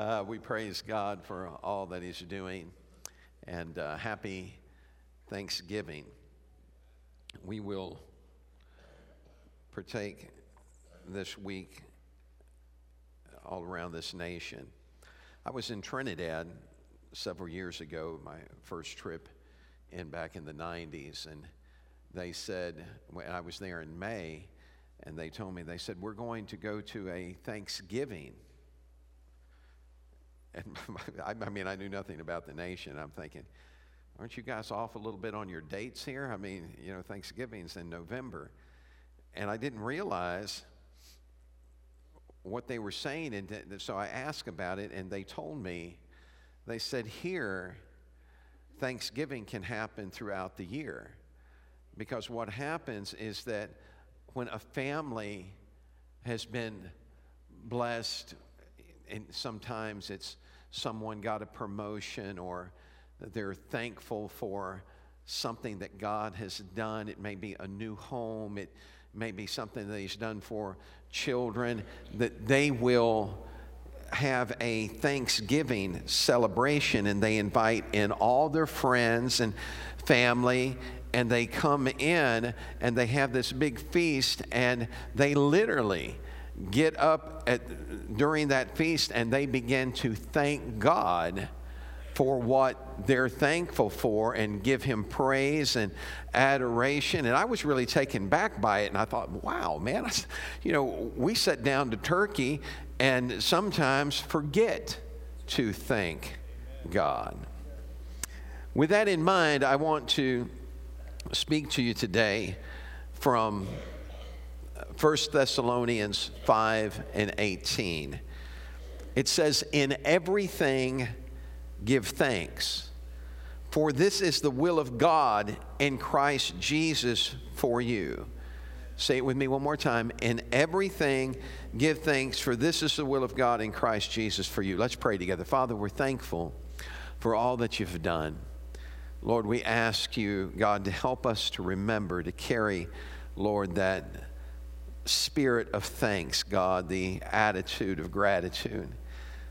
Uh, we praise God for all that He's doing and uh, happy Thanksgiving. We will partake this week all around this nation. I was in Trinidad several years ago, my first trip in back in the 90s, and they said, when I was there in May, and they told me, they said, We're going to go to a Thanksgiving. And I mean, I knew nothing about the nation. I'm thinking, aren't you guys off a little bit on your dates here? I mean, you know, Thanksgiving's in November. And I didn't realize what they were saying. And so I asked about it, and they told me, they said, here, Thanksgiving can happen throughout the year. Because what happens is that when a family has been blessed, and sometimes it's someone got a promotion or they're thankful for something that God has done. It may be a new home, it may be something that He's done for children, that they will have a Thanksgiving celebration and they invite in all their friends and family and they come in and they have this big feast and they literally get up at, during that feast and they begin to thank God for what they're thankful for and give him praise and adoration. And I was really taken back by it. And I thought, wow, man, you know, we sit down to turkey and sometimes forget to thank God. With that in mind, I want to speak to you today from 1 Thessalonians 5 and 18. It says, In everything give thanks, for this is the will of God in Christ Jesus for you. Say it with me one more time. In everything, give thanks, for this is the will of God in Christ Jesus for you. Let's pray together. Father, we're thankful for all that you've done. Lord, we ask you, God, to help us to remember, to carry, Lord, that spirit of thanks, God, the attitude of gratitude,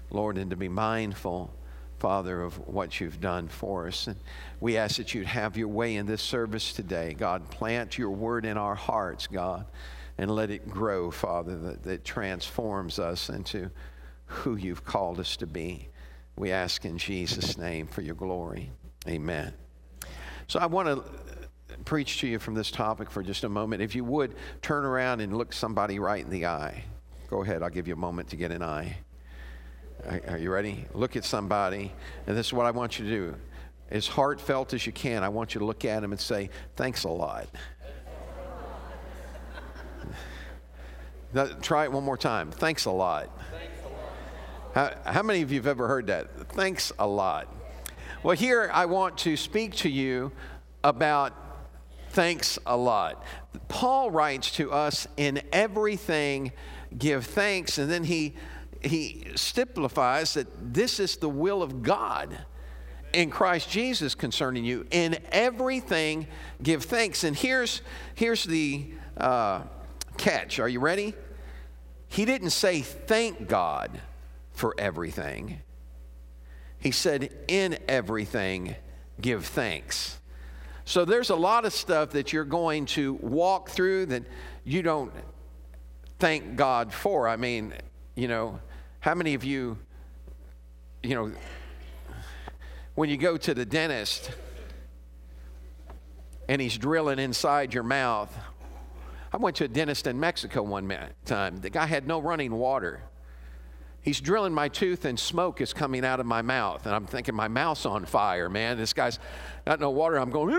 Lord, and to be mindful, Father, of what you've done for us. And we ask that you'd have your way in this service today. God, plant your word in our hearts, God, and let it grow, Father, that, that transforms us into who you've called us to be. We ask in Jesus' name for your glory. Amen. So I want to preach to you from this topic for just a moment. If you would, turn around and look somebody right in the eye. Go ahead, I'll give you a moment to get an eye. Are you ready? Look at somebody, and this is what I want you to do. As heartfelt as you can, I want you to look at them and say, Thanks a lot. now, try it one more time. Thanks a lot. Thanks a lot. How, how many of you have ever heard that? Thanks a lot. Well, here I want to speak to you about thanks a lot. Paul writes to us in everything give thanks, and then he he stipulates that this is the will of God in Christ Jesus concerning you. In everything, give thanks. And here's here's the uh, catch. Are you ready? He didn't say thank God for everything. He said, In everything, give thanks. So there's a lot of stuff that you're going to walk through that you don't thank God for. I mean, you know, how many of you, you know, when you go to the dentist and he's drilling inside your mouth, I went to a dentist in Mexico one time. The guy had no running water. He's drilling my tooth and smoke is coming out of my mouth. And I'm thinking, my mouth's on fire, man. This guy's got no water. I'm going,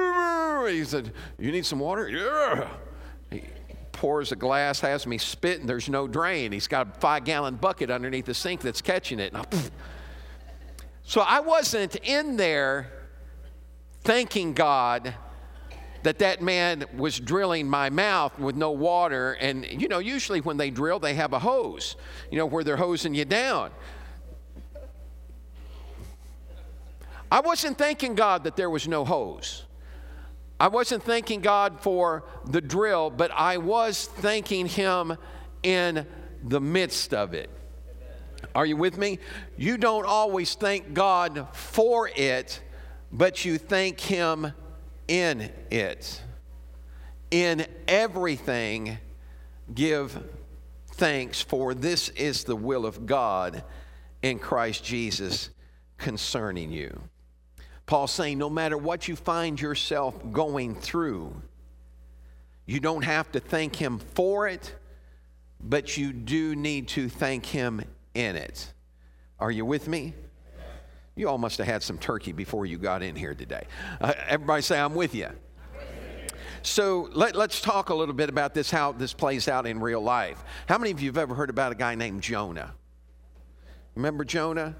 he said, You need some water? Yeah. He pours a glass, has me spit, and there's no drain. He's got a five gallon bucket underneath the sink that's catching it. I, so I wasn't in there thanking God that that man was drilling my mouth with no water. And, you know, usually when they drill, they have a hose, you know, where they're hosing you down. I wasn't thanking God that there was no hose. I wasn't thanking God for the drill, but I was thanking Him in the midst of it. Are you with me? You don't always thank God for it, but you thank Him in it. In everything, give thanks, for this is the will of God in Christ Jesus concerning you. Paul's saying no matter what you find yourself going through, you don't have to thank Him for it, but you do need to thank Him in it. Are you with me? You all must have had some turkey before you got in here today. Uh, everybody say, I'm with you. So let, us talk a little bit about this, how this plays out in real life. How many of you have ever heard about a guy named Jonah? Remember Jonah?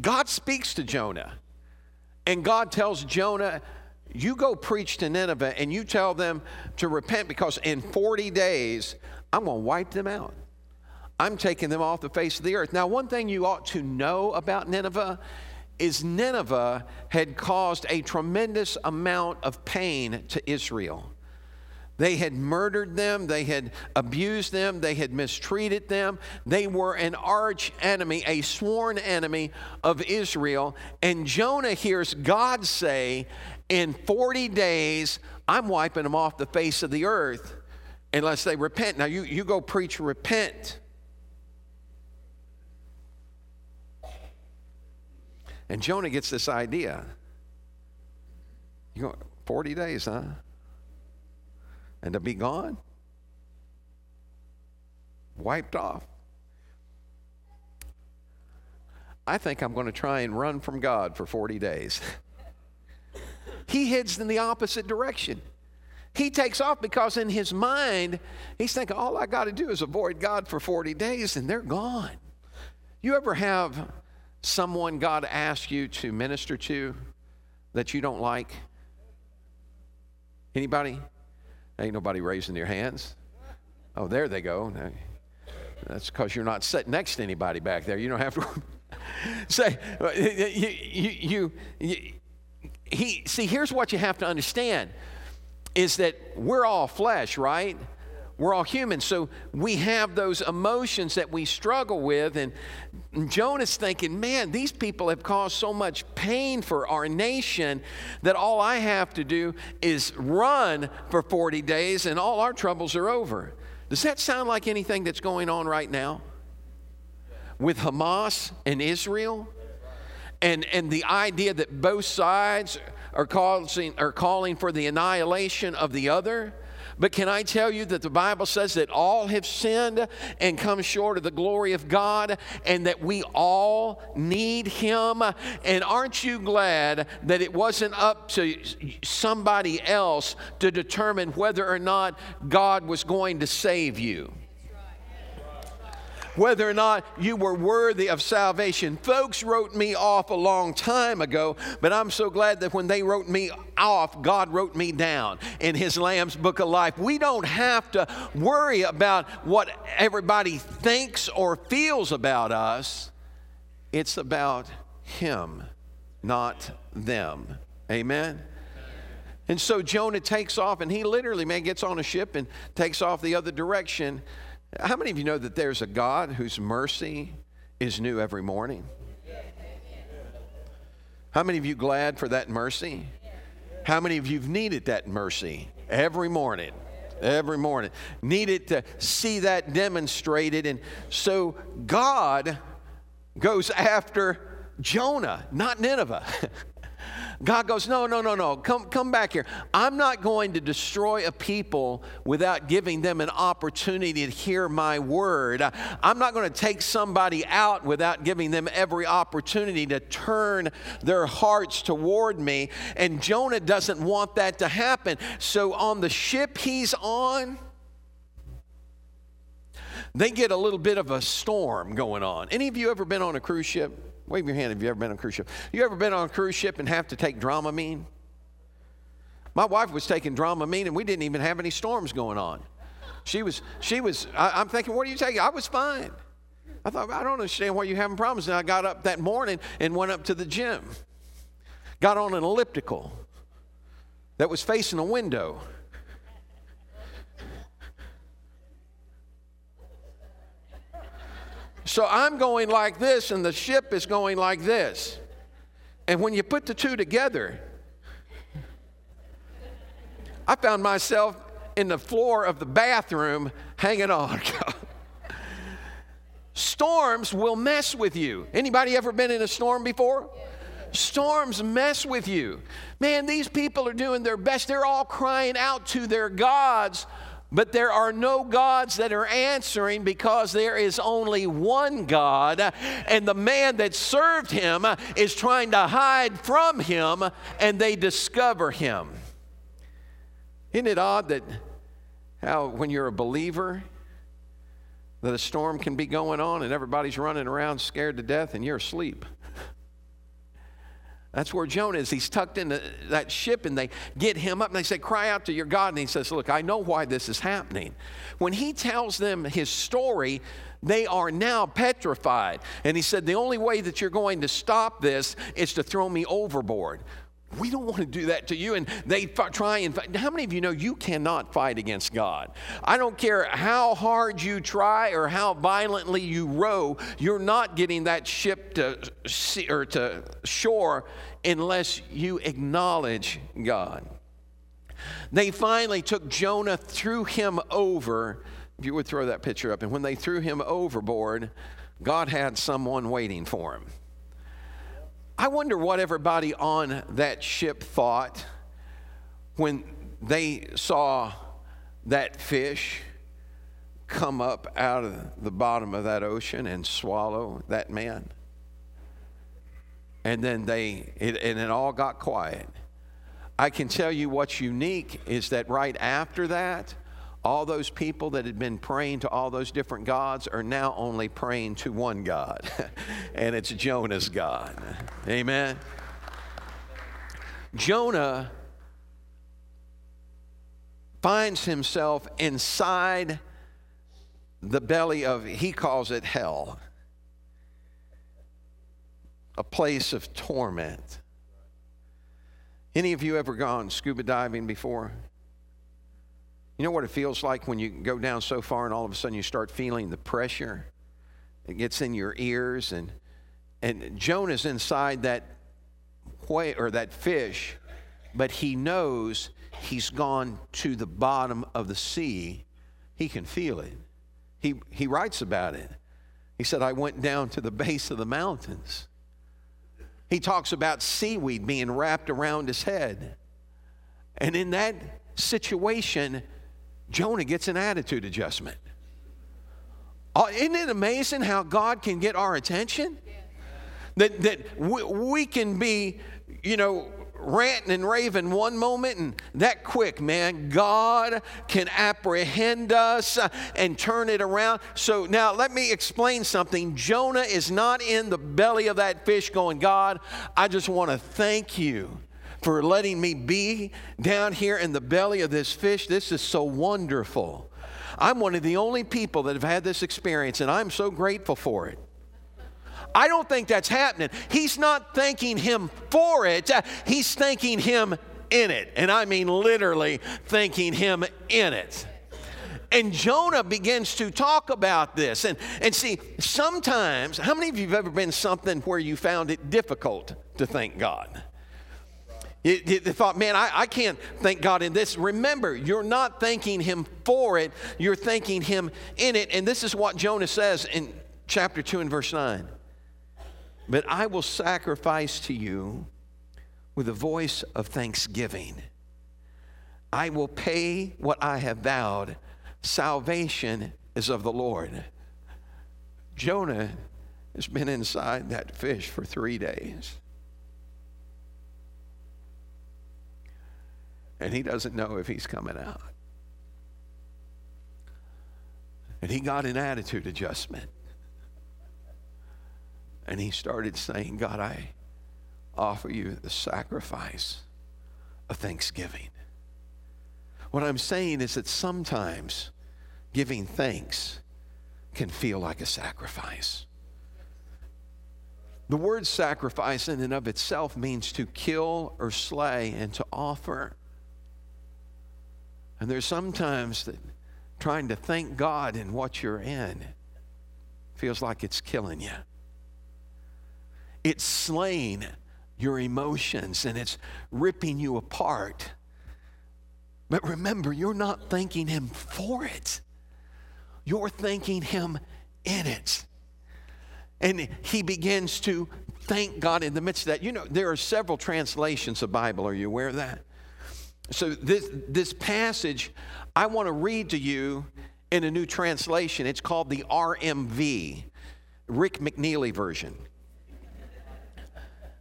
God speaks to Jonah, and God tells Jonah, You go preach to Nineveh and you tell them to repent because in 40 days I'm going to wipe them out. I'm taking them off the face of the earth. Now, one thing you ought to know about Nineveh is Nineveh had caused a tremendous amount of pain to Israel. They had murdered them, they had abused them, they had mistreated them. They were an arch enemy, a sworn enemy of Israel. And Jonah hears God say, In 40 days, I'm wiping them off the face of the earth unless they repent. Now, you, you go preach repent. And Jonah gets this idea. You go, 40 days, huh? And to be gone? Wiped off. I think I'm going to try and run from God for 40 days. he heads in the opposite direction. He takes off because in his mind, he's thinking, all I got to do is avoid God for 40 days and they're gone. You ever have someone God asked you to minister to that you don't like? Anybody? Ain't nobody raising their hands. Oh, there they go. That's because you're not sitting next to anybody back there. You don't have to say, you, you, you, he, see, here's what you have to understand is that we're all flesh, right? We're all human, so we have those emotions that we struggle with. And Jonah's thinking, man, these people have caused so much pain for our nation that all I have to do is run for 40 days and all our troubles are over. Does that sound like anything that's going on right now with Hamas and Israel? And, and the idea that both sides are, causing, are calling for the annihilation of the other? But can I tell you that the Bible says that all have sinned and come short of the glory of God and that we all need Him? And aren't you glad that it wasn't up to somebody else to determine whether or not God was going to save you? Whether or not you were worthy of salvation. Folks wrote me off a long time ago, but I'm so glad that when they wrote me off, God wrote me down in His Lamb's Book of Life. We don't have to worry about what everybody thinks or feels about us, it's about Him, not them. Amen? And so Jonah takes off, and he literally, man, gets on a ship and takes off the other direction. How many of you know that there's a God whose mercy is new every morning? How many of you glad for that mercy? How many of you have needed that mercy every morning? Every morning. Needed to see that demonstrated. And so God goes after Jonah, not Nineveh. God goes, No, no, no, no. Come, come back here. I'm not going to destroy a people without giving them an opportunity to hear my word. I'm not going to take somebody out without giving them every opportunity to turn their hearts toward me. And Jonah doesn't want that to happen. So on the ship he's on, they get a little bit of a storm going on. Any of you ever been on a cruise ship? Wave your hand if you ever been on a cruise ship. You ever been on a cruise ship and have to take Dramamine? My wife was taking Dramamine and we didn't even have any storms going on. She was, she was, I, am thinking, what are you taking? I was fine. I thought, I don't understand why you're having problems. And I got up that morning and went up to the gym. Got on an elliptical that was facing a window. So I'm going like this, and the ship is going like this. And when you put the two together, I found myself in the floor of the bathroom hanging on. Storms will mess with you. Anybody ever been in a storm before? Storms mess with you. Man, these people are doing their best. They're all crying out to their gods, but there are no gods that are answering because there is only one God, and the man that served him is trying to hide from him, and they discover him. Isn't it odd that how when you're a believer, that a storm can be going on and everybody's running around scared to death and you're asleep. That's where Jonah is. He's tucked into that ship and they get him up and they say, Cry out to your God. And he says, Look, I know why this is happening. When he tells them his story, they are now petrified. And he said, The only way that you're going to stop this is to throw me overboard. We don't want to do that to you. And they try and fight. How many of you know you cannot fight against God? I don't care how hard you try or how violently you row, you're not getting that ship to, sea, or to shore unless you acknowledge God. They finally took Jonah, threw him over. If you would throw that picture up. And when they threw him overboard, God had someone waiting for him. I wonder what everybody on that ship thought when they saw that fish come up out of the bottom of that ocean and swallow that man. And then they, it, and it all got quiet. I can tell you what's unique is that right after that, all those people that had been praying to all those different gods are now only praying to one God, and it's Jonah's God. Amen. Jonah finds himself inside the belly of, he calls it hell, a place of torment. Any of you ever gone scuba diving before? You know what it feels like when you go down so far and all of a sudden you start feeling the pressure? It gets in your ears and and Jonah's inside that whale or that fish, but he knows he's gone to the bottom of the sea. He can feel it. He he writes about it. He said, I went down to the base of the mountains. He talks about seaweed being wrapped around his head. And in that situation, Jonah gets an attitude adjustment. Uh, isn't it amazing how God can get our attention? That, that we, we can be, you know, ranting and raving one moment and that quick, man, God can apprehend us uh, and turn it around. So now let me explain something. Jonah is not in the belly of that fish going, God, I just want to thank you for letting me be down here in the belly of this fish. This is so wonderful. I'm one of the only people that have had this experience, and I'm so grateful for it. I don't think that's happening. He's not thanking him for it, he's thanking him in it. And I mean literally thanking him in it. And Jonah begins to talk about this. And, and see, sometimes, how many of you have ever been something where you found it difficult to thank God? They thought, man, I, I can't thank God in this. Remember, you're not thanking Him for it, you're thanking Him in it. And this is what Jonah says in chapter 2 and verse 9. But I will sacrifice to you with a voice of thanksgiving. I will pay what I have vowed. Salvation is of the Lord. Jonah has been inside that fish for three days. And he doesn't know if he's coming out. And he got an attitude adjustment. And he started saying, God, I offer you the sacrifice of thanksgiving. What I'm saying is that sometimes giving thanks can feel like a sacrifice. The word sacrifice, in and of itself, means to kill or slay and to offer. And there's sometimes that trying to thank God in what you're in feels like it's killing you. It's slaying your emotions and it's ripping you apart. But remember, you're not thanking Him for it, you're thanking Him in it. And he begins to thank God in the midst of that. You know, there are several translations of Bible. Are you aware of that? So this this passage I want to read to you in a new translation. It's called the RMV, Rick McNeely version.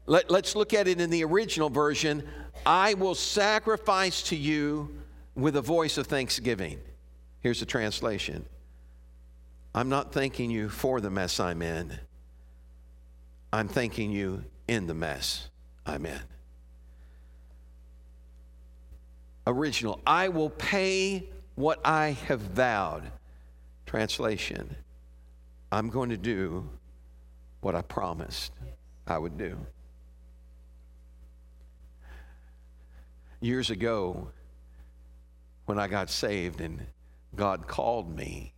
Let, let's look at it in the original version. I will sacrifice to you with a voice of thanksgiving. Here's the translation I'm not thanking you for the mess I'm in, I'm thanking you in the mess I'm in. Original, I will pay what I have vowed. Translation, I'm going to do what I promised I would do. Years ago, when I got saved and God called me,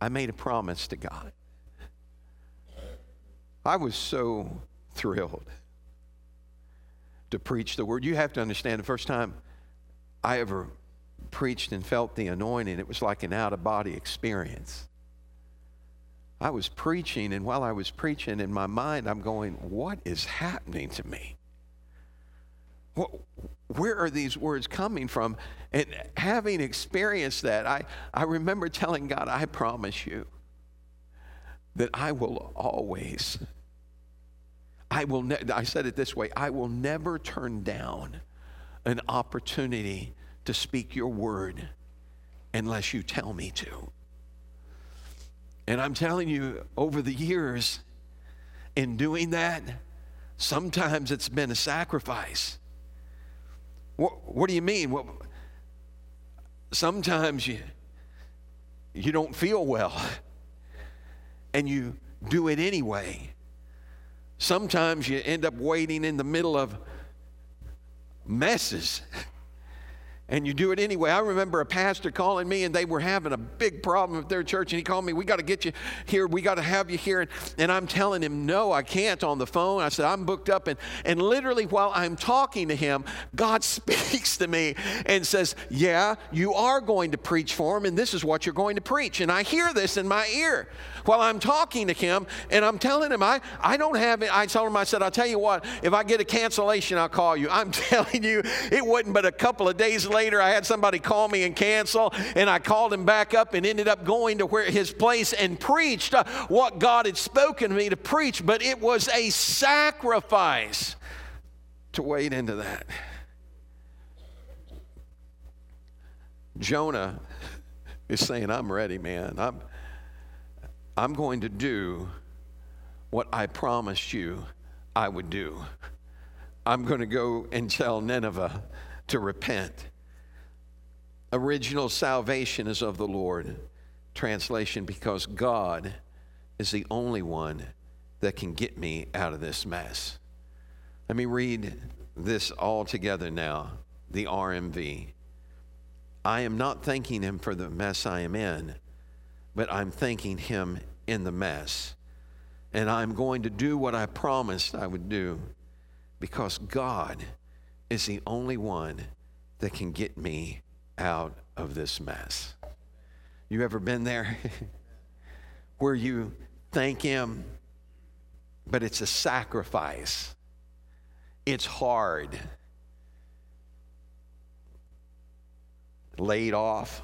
I made a promise to God. I was so thrilled to preach the word. You have to understand the first time I ever preached and felt the anointing, it was like an out of body experience. I was preaching, and while I was preaching in my mind, I'm going, What is happening to me? What, where are these words coming from? And having experienced that, I, I remember telling God, I promise you that I will always, I will, ne- I said it this way, I will never turn down an opportunity to speak your word unless you tell me to. And I'm telling you, over the years, in doing that, sometimes it's been a sacrifice. What, what do you mean? What, sometimes you, you don't feel well and you do it anyway. Sometimes you end up waiting in the middle of messes and you do it anyway. I remember a pastor calling me, and they were having a big problem with their church, and he called me, We got to get you here. We got to have you here. And, and I'm telling him, No, I can't on the phone. I said, I'm booked up. And, and literally, while I'm talking to him, God speaks to me and says, Yeah, you are going to preach for him, and this is what you're going to preach. And I hear this in my ear while I'm talking to him, and I'm telling him, I, I don't have it. I told him, I said, I'll tell you what, if I get a cancellation, I'll call you. I'm telling you, it wasn't but a couple of days later later, I had somebody call me and cancel, and I called him back up and ended up going to where his place and preached uh, what God had spoken to me to preach. But it was a sacrifice to wade into that. Jonah is saying, I'm ready, man. I'm, I'm going to do what I promised you I would do. I'm going to go and tell Nineveh to repent. Original salvation is of the Lord. Translation, because God is the only one that can get me out of this mess. Let me read this all together now the RMV. I am not thanking Him for the mess I am in, but I'm thanking Him in the mess. And I'm going to do what I promised I would do because God is the only one that can get me out of this mess. You ever been there? Where you thank Him, but it's a sacrifice. It's hard. Laid off,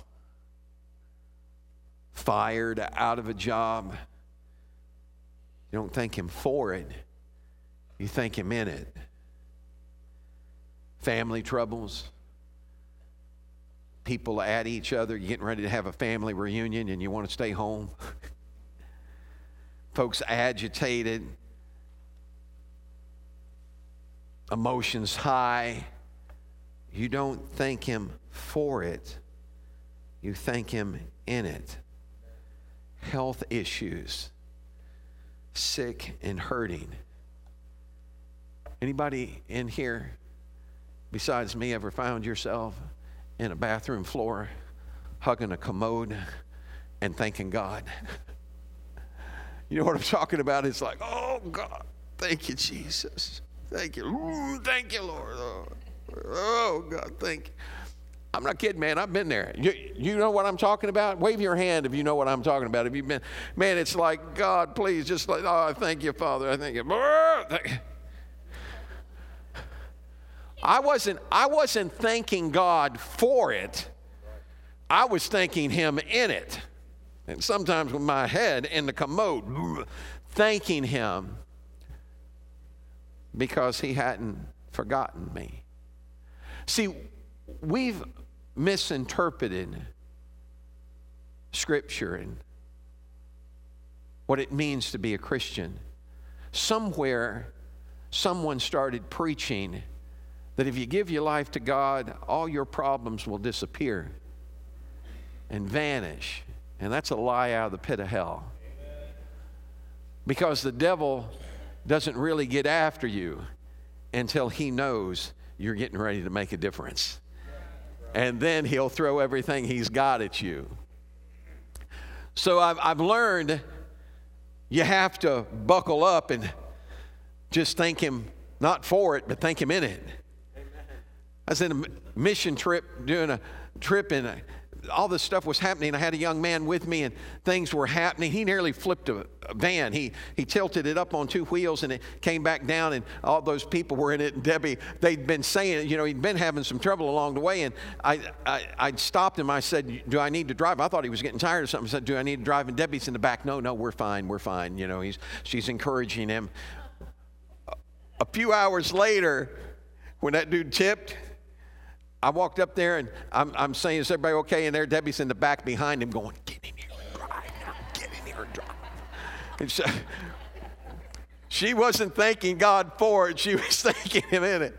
fired out of a job. You don't thank Him for it, you thank Him in it. Family troubles people at each other. You're getting ready to have a family reunion and you want to stay home. Folks agitated, emotions high. You don't thank Him for it, you thank Him in it. Health issues, sick and hurting. Anybody in here besides me ever found yourself in a bathroom floor, hugging a commode and thanking God. You know what I'm talking about? It's like, oh God, thank you, Jesus. Thank you. Ooh, thank you, Lord. Oh, oh, God, thank you. I'm not kidding, man. I've been there. You, you know what I'm talking about? Wave your hand if you know what I'm talking about. If you've been, man, it's like, God, please, just like, oh, thank you, Father. I thank you. I wasn't, I wasn't thanking God for it. I was thanking Him in it. And sometimes with my head in the commode, thanking Him because He hadn't forgotten me. See, we've misinterpreted Scripture and what it means to be a Christian. Somewhere, someone started preaching that if you give your life to God, all your problems will disappear and vanish. And that's a lie out of the pit of hell. Because the devil doesn't really get after you until he knows you're getting ready to make a difference and then he'll throw everything he's got at you. So I've, I've learned you have to buckle up and just thank him not for it, but thank him in it. I was in a mission trip, doing a trip and uh, all this stuff was happening. I had a young man with me, and things were happening. He nearly flipped a, a, van. He he tilted it up on two wheels, and it came back down. And all those people were in it. And Debbie, they'd been saying, you know, he'd been having some trouble along the way. And I I I stopped him. I said, "Do I need to drive?" I thought he was getting tired of something. I said, "Do I need to drive?" And Debbie's in the back. No, no, we're fine. We're fine. You know, he's she's encouraging him. A few hours later, when that dude tipped I walked up there and I'm, I'm saying, Is everybody okay? And there, Debbie's in the back behind him going, Get in here and drive now. Get in here and drive. And so, she wasn't thanking God for it, she was thanking Him in it.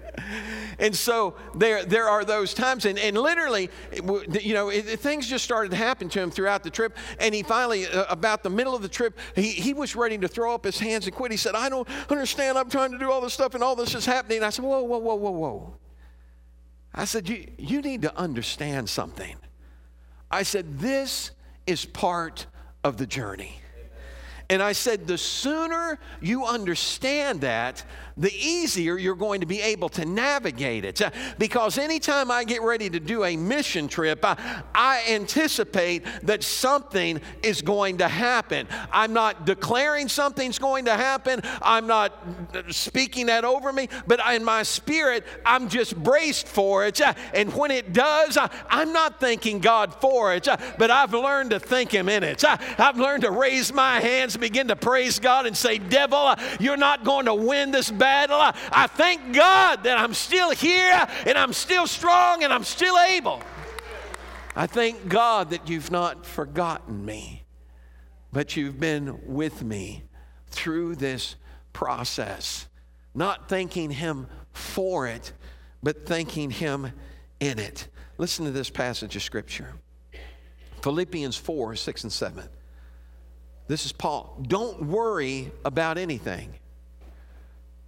And so there, there are those times, and, and literally, you know, it, things just started to happen to him throughout the trip. And he finally, uh, about the middle of the trip, he, he was ready to throw up his hands and quit. He said, I don't understand. I'm trying to do all this stuff, and all this is happening. And I said, Whoa, whoa, whoa, whoa, whoa. I said, you, you need to understand something. I said, This is part of the journey. And I said, the sooner you understand that, the easier you're going to be able to navigate it. Uh, because anytime I get ready to do a mission trip, I, I, anticipate that something is going to happen. I'm not declaring something's going to happen, I'm not uh, speaking that over me, but in my spirit, I'm just braced for it. Uh, and when it does, I'm not thanking God for it, but I've learned to thank Him in it. I've learned to raise my hands, begin to praise God, and say, Devil, uh, you're not going to win this battle. I, I thank God that I'm still here and I'm still strong and I'm still able. I thank God that you've not forgotten me, but you've been with me through this process. Not thanking Him for it, but thanking Him in it. Listen to this passage of Scripture Philippians 4 6 and 7. This is Paul. Don't worry about anything.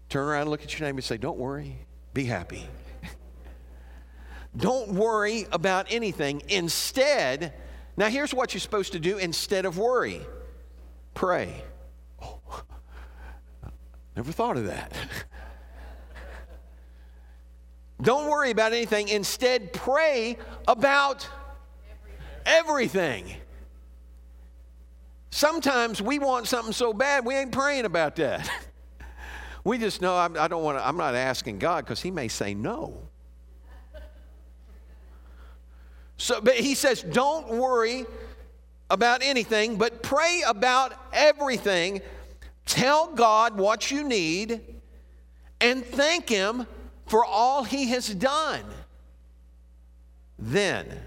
Turn around and look at your neighbor and say, Don't worry, be happy. Don't worry about anything. Instead, now here's what you're supposed to do instead of worry pray. Oh, never thought of that. Don't worry about anything. Instead, pray about everything. Sometimes we want something so bad, we ain't praying about that. We just know I'm, I don't want to, I'm not asking God because He may say no. So, but He says, don't worry about anything, but pray about everything. Tell God what you need and thank Him for all He has done. Then,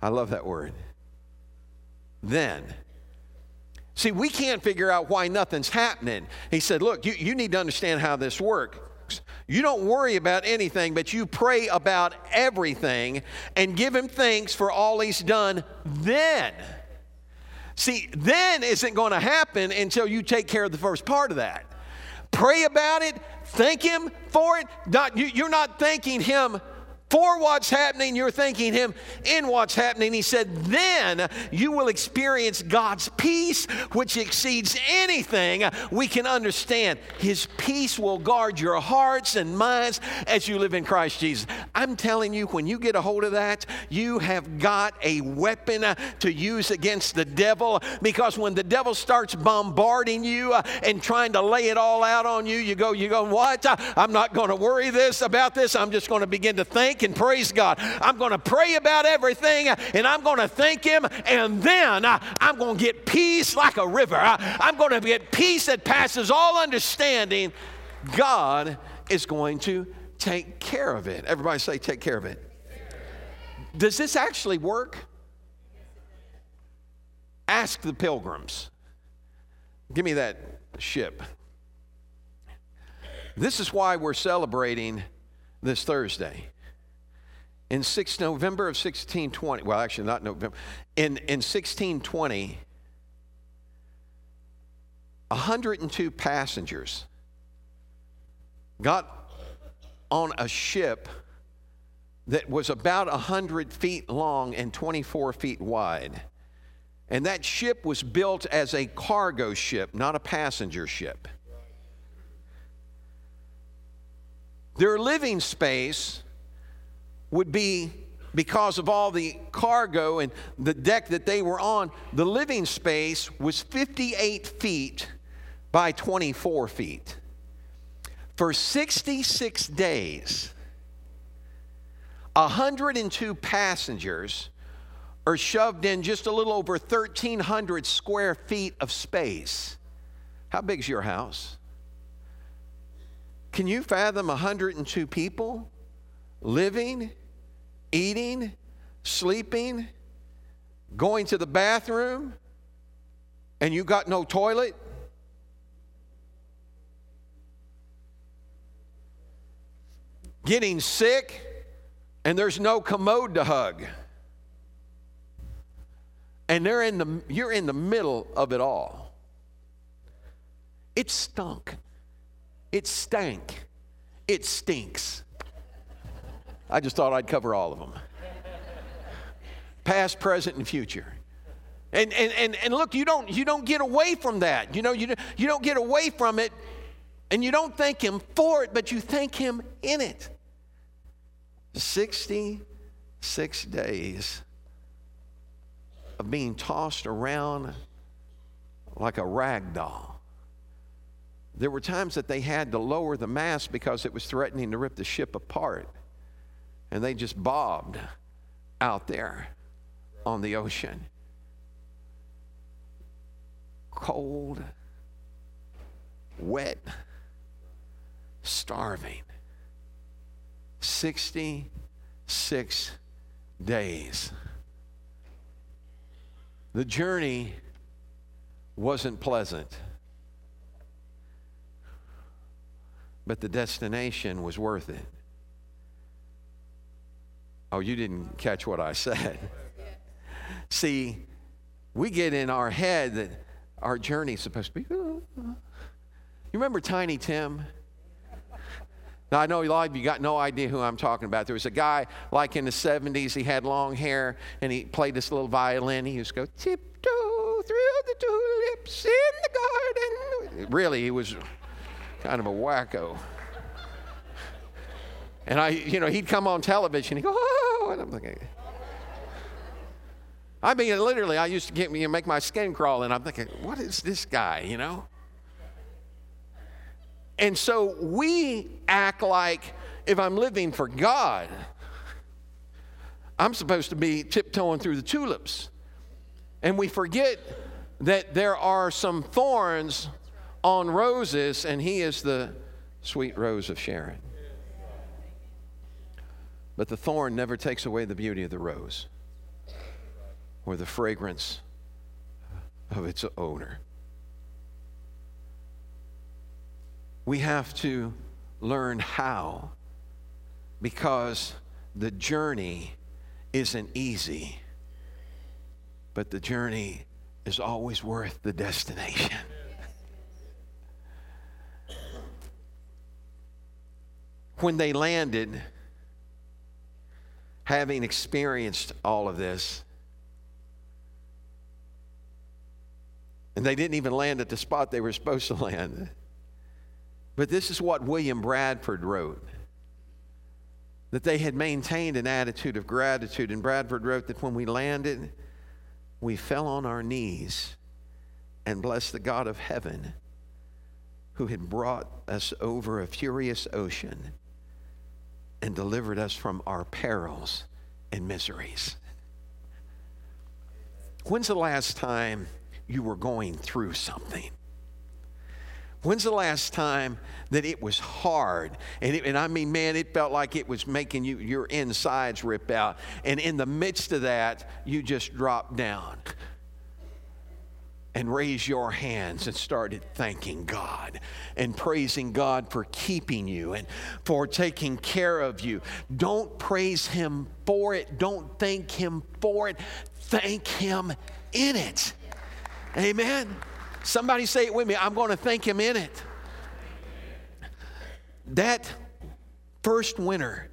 I love that word. Then See, we can't figure out why nothing's happening. He said, Look, you, you need to understand how this works. You don't worry about anything, but you pray about everything and give him thanks for all he's done then. See, then isn't going to happen until you take care of the first part of that. Pray about it, thank him for it. Not, you, you're not thanking him for what's happening. You're thanking Him in what's happening. He said, then you will experience God's peace, which exceeds anything we can understand. His peace will guard your hearts and minds as you live in Christ Jesus. I'm telling you, when you get a hold of that, you have got a weapon to use against the devil because when the devil starts bombarding you uh, and trying to lay it all out on you, you go, you go, what? I'm not going to worry this about this. I'm just going to begin to think and praise God. I'm going to pray about everything and I'm going to thank Him, and then uh, I'm going to get peace like a river. Uh, I'm going to get peace that passes all understanding. God is going to take care of it. Everybody say, take care of it. Does this actually work? Ask the pilgrims. Give me that ship. This is why we're celebrating this Thursday. In 6 November of 1620, well, actually, not November, in, in 1620, 102 passengers got on a ship that was about 100 feet long and 24 feet wide. And that ship was built as a cargo ship, not a passenger ship. Their living space would be because of all the cargo and the deck that they were on, the living space was 58 feet by 24 feet. For 66 days, 102 passengers are shoved in just a little over 1,300 square feet of space. How big's your house? Can you fathom 102 people living, eating, sleeping, going to the bathroom, and you got no toilet? Getting sick, and there's no commode to hug. And they're in the, you're in the middle of it all. It stunk. It stank. It stinks. I just thought I'd cover all of them past, present, and future. And, and, and, and look, you don't, you don't get away from that. You know, you, you don't get away from it and you don't thank Him for it, but you thank Him in it. 66 days of being tossed around like a rag doll. There were times that they had to lower the mast because it was threatening to rip the ship apart. And they just bobbed out there on the ocean. Cold, wet, starving. 66 days. The journey wasn't pleasant. but the destination was worth it. Oh, you didn't catch what I said. See, we get in our head that our journey is supposed to be. You remember Tiny Tim? Now, I know a lot of you got no idea who I'm talking about. There was a guy like in the 70s, he had long hair and he played this little violin. He used to go, tiptoe through the tulips in the garden. Really, he was kind of a wacko. And I, you know, he'd come on television. He'd go, oh, and I'm thinking. I mean, literally, I used to get me and make my skin crawl, and I'm thinking, what is this guy, you know? And so we act like if I'm living for God, I'm supposed to be tiptoeing through the tulips. And we forget that there are some thorns on roses, and he is the sweet rose of Sharon. But the thorn never takes away the beauty of the rose or the fragrance of its owner. We have to learn how because the journey isn't easy, but the journey is always worth the destination. when they landed, having experienced all of this, and they didn't even land at the spot they were supposed to land. But this is what William Bradford wrote that they had maintained an attitude of gratitude. And Bradford wrote that when we landed, we fell on our knees and blessed the God of heaven who had brought us over a furious ocean and delivered us from our perils and miseries. When's the last time you were going through something? When's the last time that it was hard? And, it, and, I mean, man, it felt like it was making you your insides rip out. And in the midst of that, you just dropped down and raised your hands and started thanking God and praising God for keeping you and for taking care of you. Don't praise Him for it, don't thank Him for it, thank Him in it. Amen. Somebody say it with me. I'm going to thank Him in it. That first winter,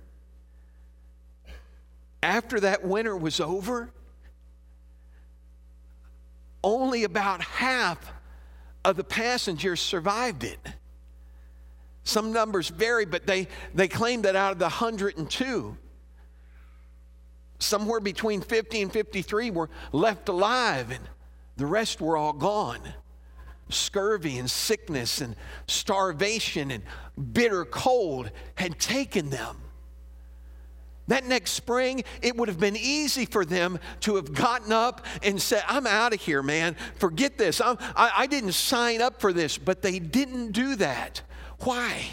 after that winter was over, only about half of the passengers survived it. Some numbers vary, but they, they claim that out of the 102, somewhere between 50 and 53 were left alive, and the rest were all gone. Scurvy and sickness and starvation and bitter cold had taken them. That next spring, it would have been easy for them to have gotten up and said, I'm out of here, man. Forget this. I, I didn't sign up for this. But they didn't do that. Why?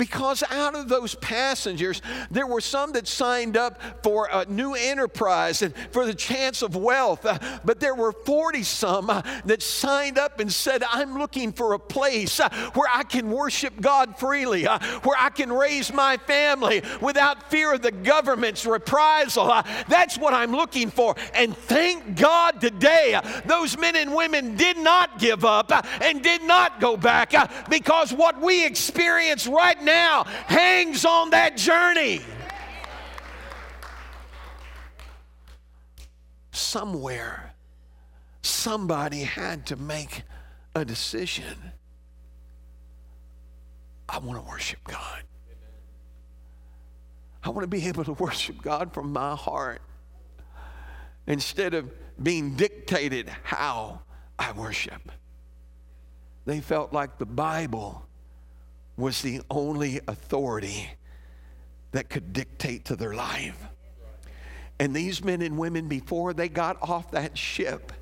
Because out of those passengers, there were some that signed up for a new enterprise and for the chance of wealth. Uh, but there were 40 some uh, that signed up and said, I'm looking for a place uh, where I can worship God freely, where I can raise my family without fear of the government's reprisal. That's what I'm looking for. And thank God today, those men and women did not give up and did not go back because what we experience right now hangs on that journey. Somewhere, somebody had to make a decision. I want to worship God. I want to be able to worship God from my heart instead of being dictated how I worship. They felt like the Bible was the only authority that could dictate to their life. And these men and women, before they got off that ship,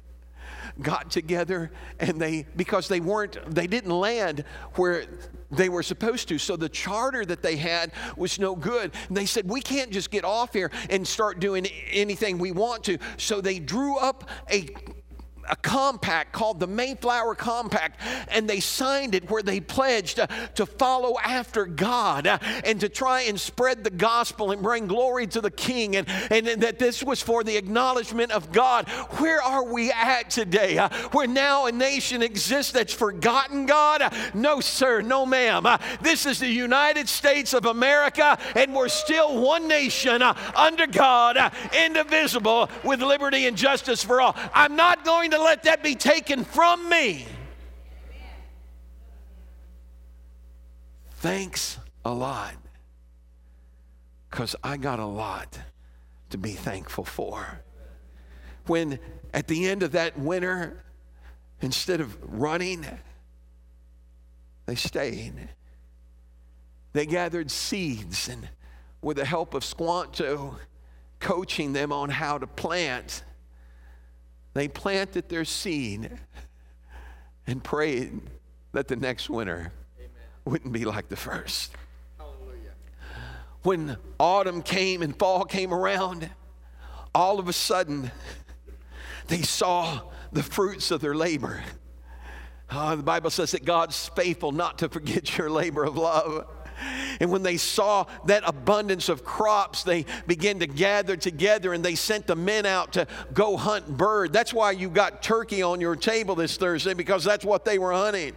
got together and they, because they weren't, they didn't land where they were supposed to. So the charter that they had was no good. And they said, We can't just get off here and start doing anything we want to. So they drew up a a compact called the Mayflower Compact, and they signed it where they pledged uh, to follow after God uh, and to try and spread the gospel and bring glory to the King, and, and, that this was for the acknowledgement of God. Where are we at today? Uh, where now a nation exists that's forgotten God? No, sir, no, ma'am. This is the United States of America, and we're still one nation under God, indivisible, with liberty and justice for all. I'm not going to let that be taken from me. Thanks a lot because I got a lot to be thankful for. When at the end of that winter, instead of running, they stayed. They gathered seeds and, with the help of Squanto, coaching them on how to plant, they planted their seed and prayed that the next winter Amen. wouldn't be like the first. Hallelujah. When autumn came and fall came around, all of a sudden they saw the fruits of their labor. Oh, the Bible says that God's faithful not to forget your labor of love. And when they saw that abundance of crops, they began to gather together and they sent the men out to go hunt bird. That's why you got turkey on your table this Thursday because that's what they were hunting.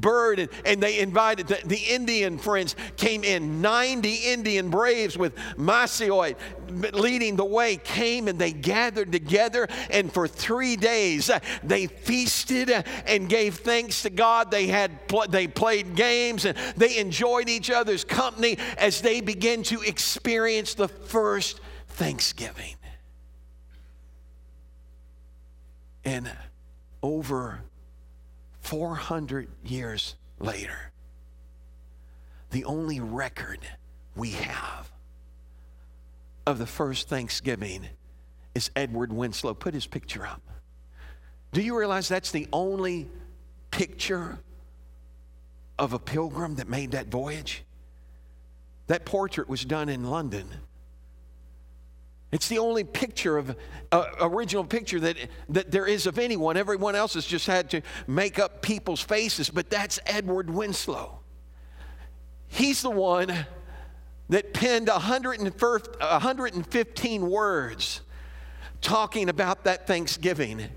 Bird, and, and they invited the, the, Indian friends came in. 90 Indian braves with Massasoit leading the way came and they gathered together, and for three days uh, they feasted and gave thanks to God. They had pl- they played games and they enjoyed each other's company as they began to experience the first Thanksgiving. And over 400 years later, the only record we have of the first Thanksgiving is Edward Winslow. Put his picture up. Do you realize that's the only picture of a pilgrim that made that voyage? That portrait was done in London. It's the only picture of uh, original picture that, that there is of anyone. Everyone else has just had to make up people's faces, but that's Edward Winslow. He's the one that penned 115 words talking about that Thanksgiving.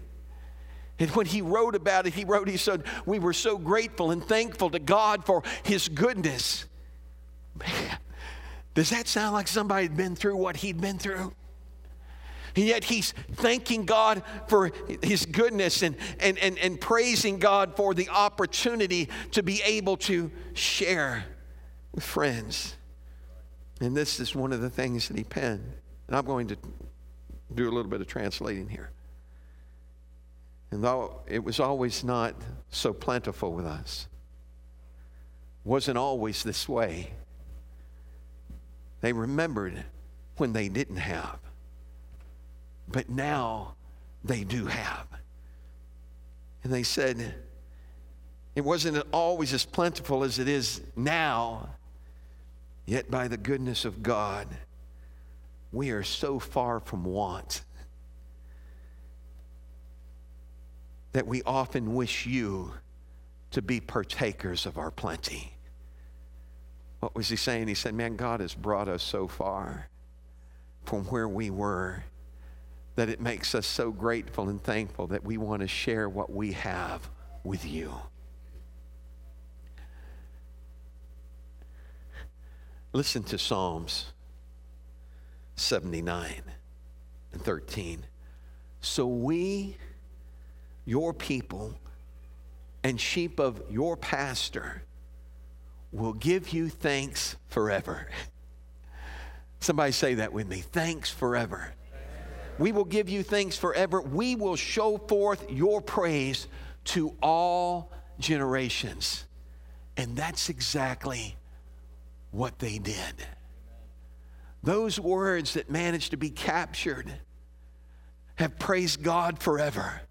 And when he wrote about it, he wrote, he said, We were so grateful and thankful to God for his goodness. Man, does that sound like somebody had been through what he'd been through? And yet he's thanking God for his goodness and, and, and, and praising God for the opportunity to be able to share with friends. And this is one of the things that he penned. And I'm going to do a little bit of translating here. And though it was always not so plentiful with us, wasn't always this way. They remembered when they didn't have but now they do have. And they said, it wasn't always as plentiful as it is now, yet by the goodness of God, we are so far from want that we often wish you to be partakers of our plenty. What was he saying? He said, Man, God has brought us so far from where we were that it makes us so grateful and thankful that we want to share what we have with you. Listen to Psalms 79 and 13. So we, your people, and sheep of your pastor, will give you thanks forever. Somebody say that with me. Thanks forever. We will give you thanks forever. We will show forth your praise to all generations. And that's exactly what they did. Those words that managed to be captured have praised God forever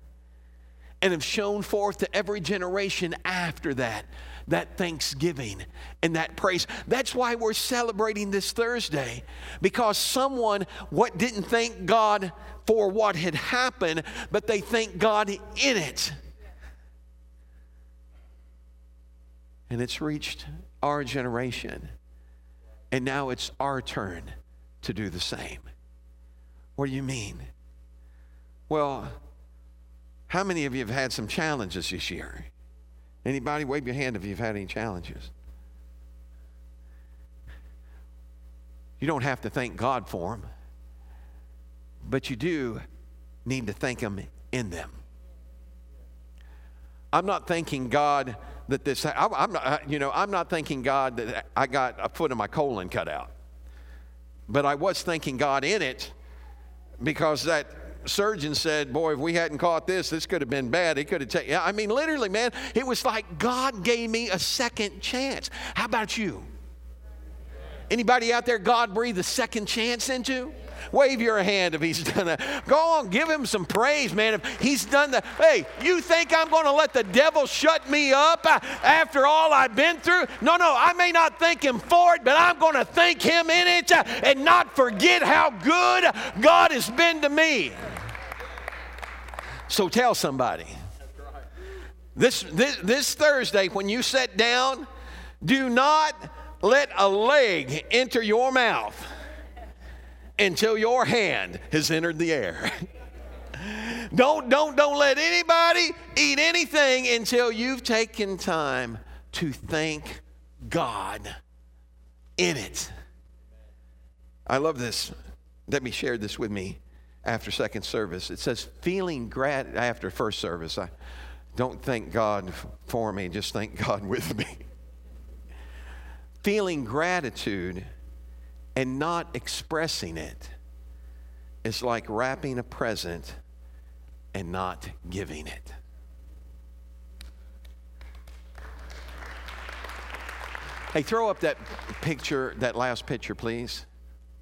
and have shown forth to every generation after that that thanksgiving and that praise. That's why we're celebrating this Thursday because someone what didn't thank God for what had happened, but they thank God in it. And it's reached our generation. And now it's our turn to do the same. What do you mean? Well, how many of you have had some challenges this year? Anybody wave your hand if you've had any challenges. You don't have to thank God for them, but you do need to thank Him in them. I'm not thanking God that this, I, am not, you know, I'm not thanking God that I got a foot of my colon cut out. But I was thanking God in it because that surgeon said, Boy, if we hadn't caught this, this could have been bad. He could have taken, I mean, literally, man, it was like God gave me a second chance. How about you? Anybody out there God breathed a second chance into? Wave your hand if he's done that. Go on, give him some praise, man. If he's done that, hey, you think I'm going to let the devil shut me up after all I've been through? No, no, I may not thank him for it, but I'm going to thank him in it uh, and not forget how good God has been to me. So tell somebody. This, this, this Thursday, when you sit down, do not let a leg enter your mouth until your hand has entered the air. Don't, don't, don't let anybody eat anything until you've taken time to thank God in it. I love this. Let me share this with me after second service. It says, feeling grat after first service. I don't thank God for me, just thank God with me. feeling gratitude and not expressing it is like wrapping a present and not giving it. Hey, throw up that picture, that last picture, please,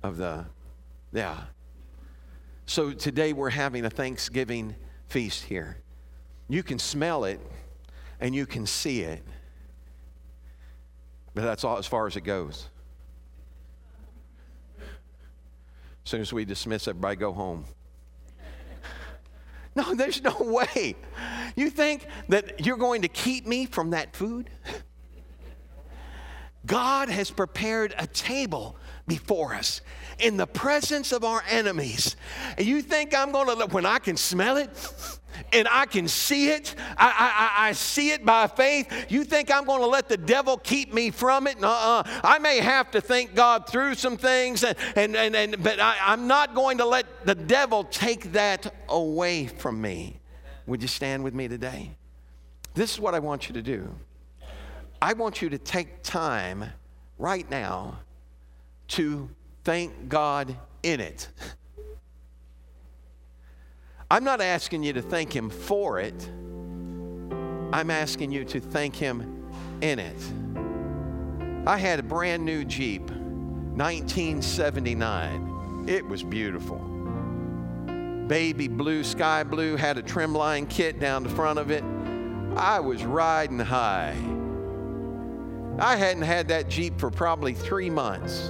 of the, yeah. So today we're having a Thanksgiving feast here. You can smell it and you can see it, but that's all as far as it goes. As soon as we dismiss everybody, go home. No, there's no way. You think that you're going to keep me from that food? God has prepared a table before us in the presence of our enemies. And you think I'm going to, when I can smell it and I can see it, I, I, I see it by faith, you think I'm going to let the devil keep me from it? Uh-uh. I may have to thank God through some things, and, and, and, and but I, I'm not going to let the devil take that away from me. Would you stand with me today? This is what I want you to do. I want you to take time right now to thank God in it. I'm not asking you to thank Him for it, I'm asking you to thank Him in it. I had a brand new Jeep, 1979. It was beautiful. Baby blue, sky blue, had a trim line kit down the front of it. I was riding high. I hadn't had that Jeep for probably three months.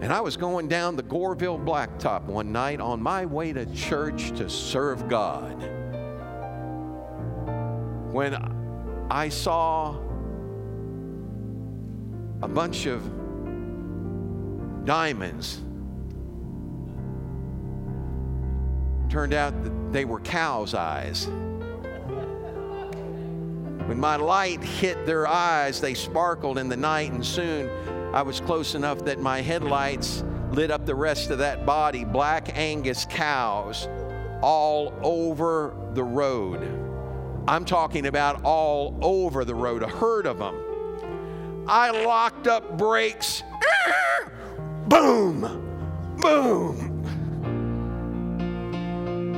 And I was going down the Goreville Blacktop one night on my way to church to serve God. When I saw a bunch of diamonds, turned out that they were cow's eyes. When my light hit their eyes, they sparkled in the night, and soon I was close enough that my headlights lit up the rest of that body. Black Angus cows all over the road. I'm talking about all over the road, a herd of them. I locked up brakes. Boom! Boom!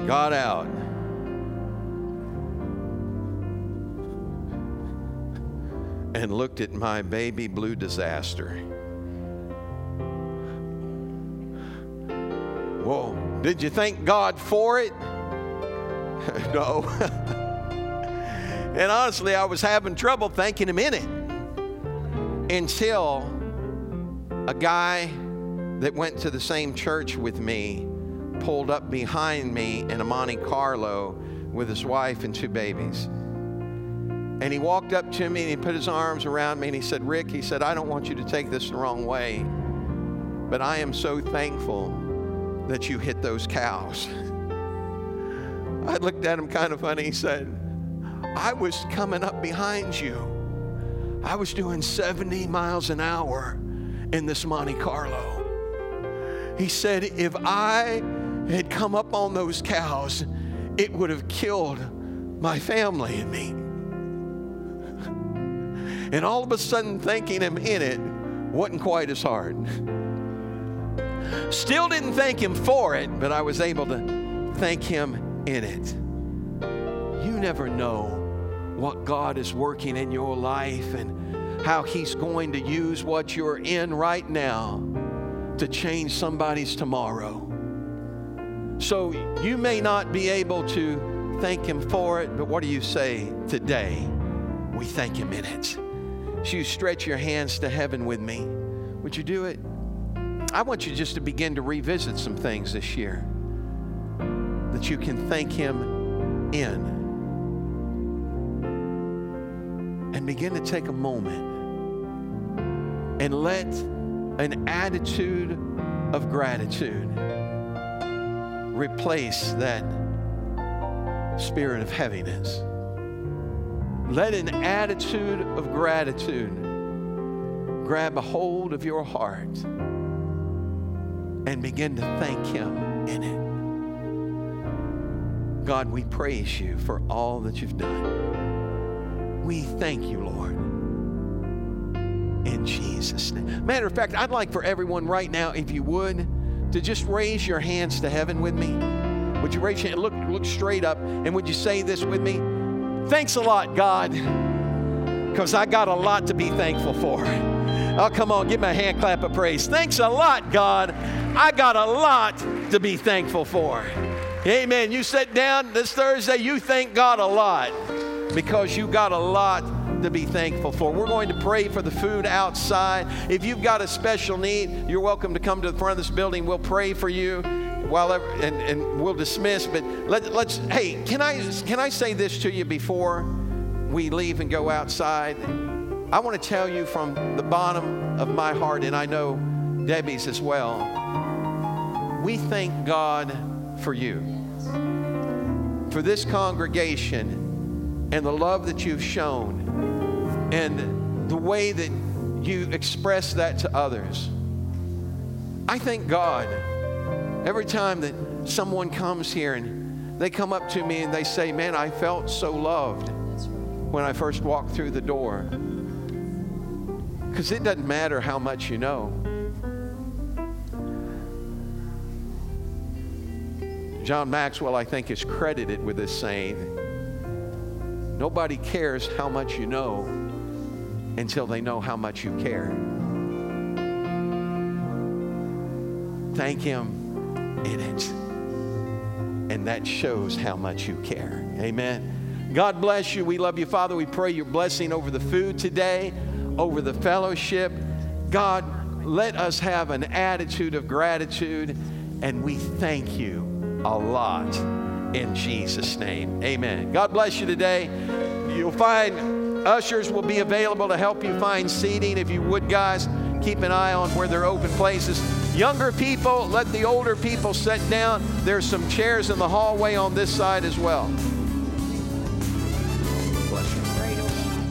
Got out. And looked at my baby blue disaster. Well, did you thank God for it? no. and honestly, I was having trouble thanking Him in it until a guy that went to the same church with me pulled up behind me in a Monte Carlo with his wife and two babies. And he walked up to me and he put his arms around me and he said, Rick, he said, I don't want you to take this the wrong way, but I am so thankful that you hit those cows. I looked at him kind of funny. He said, I was coming up behind you. I was doing 70 miles an hour in this Monte Carlo. He said, if I had come up on those cows, it would have killed my family and me. And all of a sudden, thanking Him in it wasn't quite as hard. Still didn't thank Him for it, but I was able to thank Him in it. You never know what God is working in your life and how He's going to use what you're in right now to change somebody's tomorrow. So you may not be able to thank Him for it, but what do you say today? We thank Him in it you stretch your hands to heaven with me? Would you do it? I want you just to begin to revisit some things this year that you can thank Him in. And begin to take a moment and let an attitude of gratitude replace that spirit of heaviness. Let an attitude of gratitude grab a hold of your heart and begin to thank Him in it. God, we praise you for all that you've done. We thank you, Lord. In Jesus' name. Matter of fact, I'd like for everyone right now, if you would, to just raise your hands to heaven with me. Would you raise your hand? Look, look straight up, and would you say this with me? Thanks a lot, God, because I got a lot to be thankful for. Oh, come on, give me a hand clap of praise. Thanks a lot, God. I got a lot to be thankful for. Amen. You sit down this Thursday, you thank God a lot because you got a lot to be thankful for. We're going to pray for the food outside. If you've got a special need, you're welcome to come to the front of this building. We'll pray for you while and, and we'll dismiss. But let, let's hey, can I can I say this to you before we leave and go outside? I want to tell you from the bottom of my heart, and I know Debbie's as well. We thank God for you, for this congregation, and the love that you've shown and the way that you express that to others. I thank God every time that someone comes here and they come up to me and they say, Man, I felt so loved when I first walked through the door. Because it doesn't matter how much you know. John Maxwell, I think, is credited with this saying Nobody cares how much you know until they know how much you care. Thank Him in it. And that shows how much you care. Amen. God bless you. We love you, Father. We pray your blessing over the food today, over the fellowship. God, let us have an attitude of gratitude, and we thank you a lot in Jesus' name. Amen. God bless you today. You'll find Ushers will be available to help you find seating. If you would, guys, keep an eye on where there are open places. Younger people, let the older people sit down. There's some chairs in the hallway on this side as well.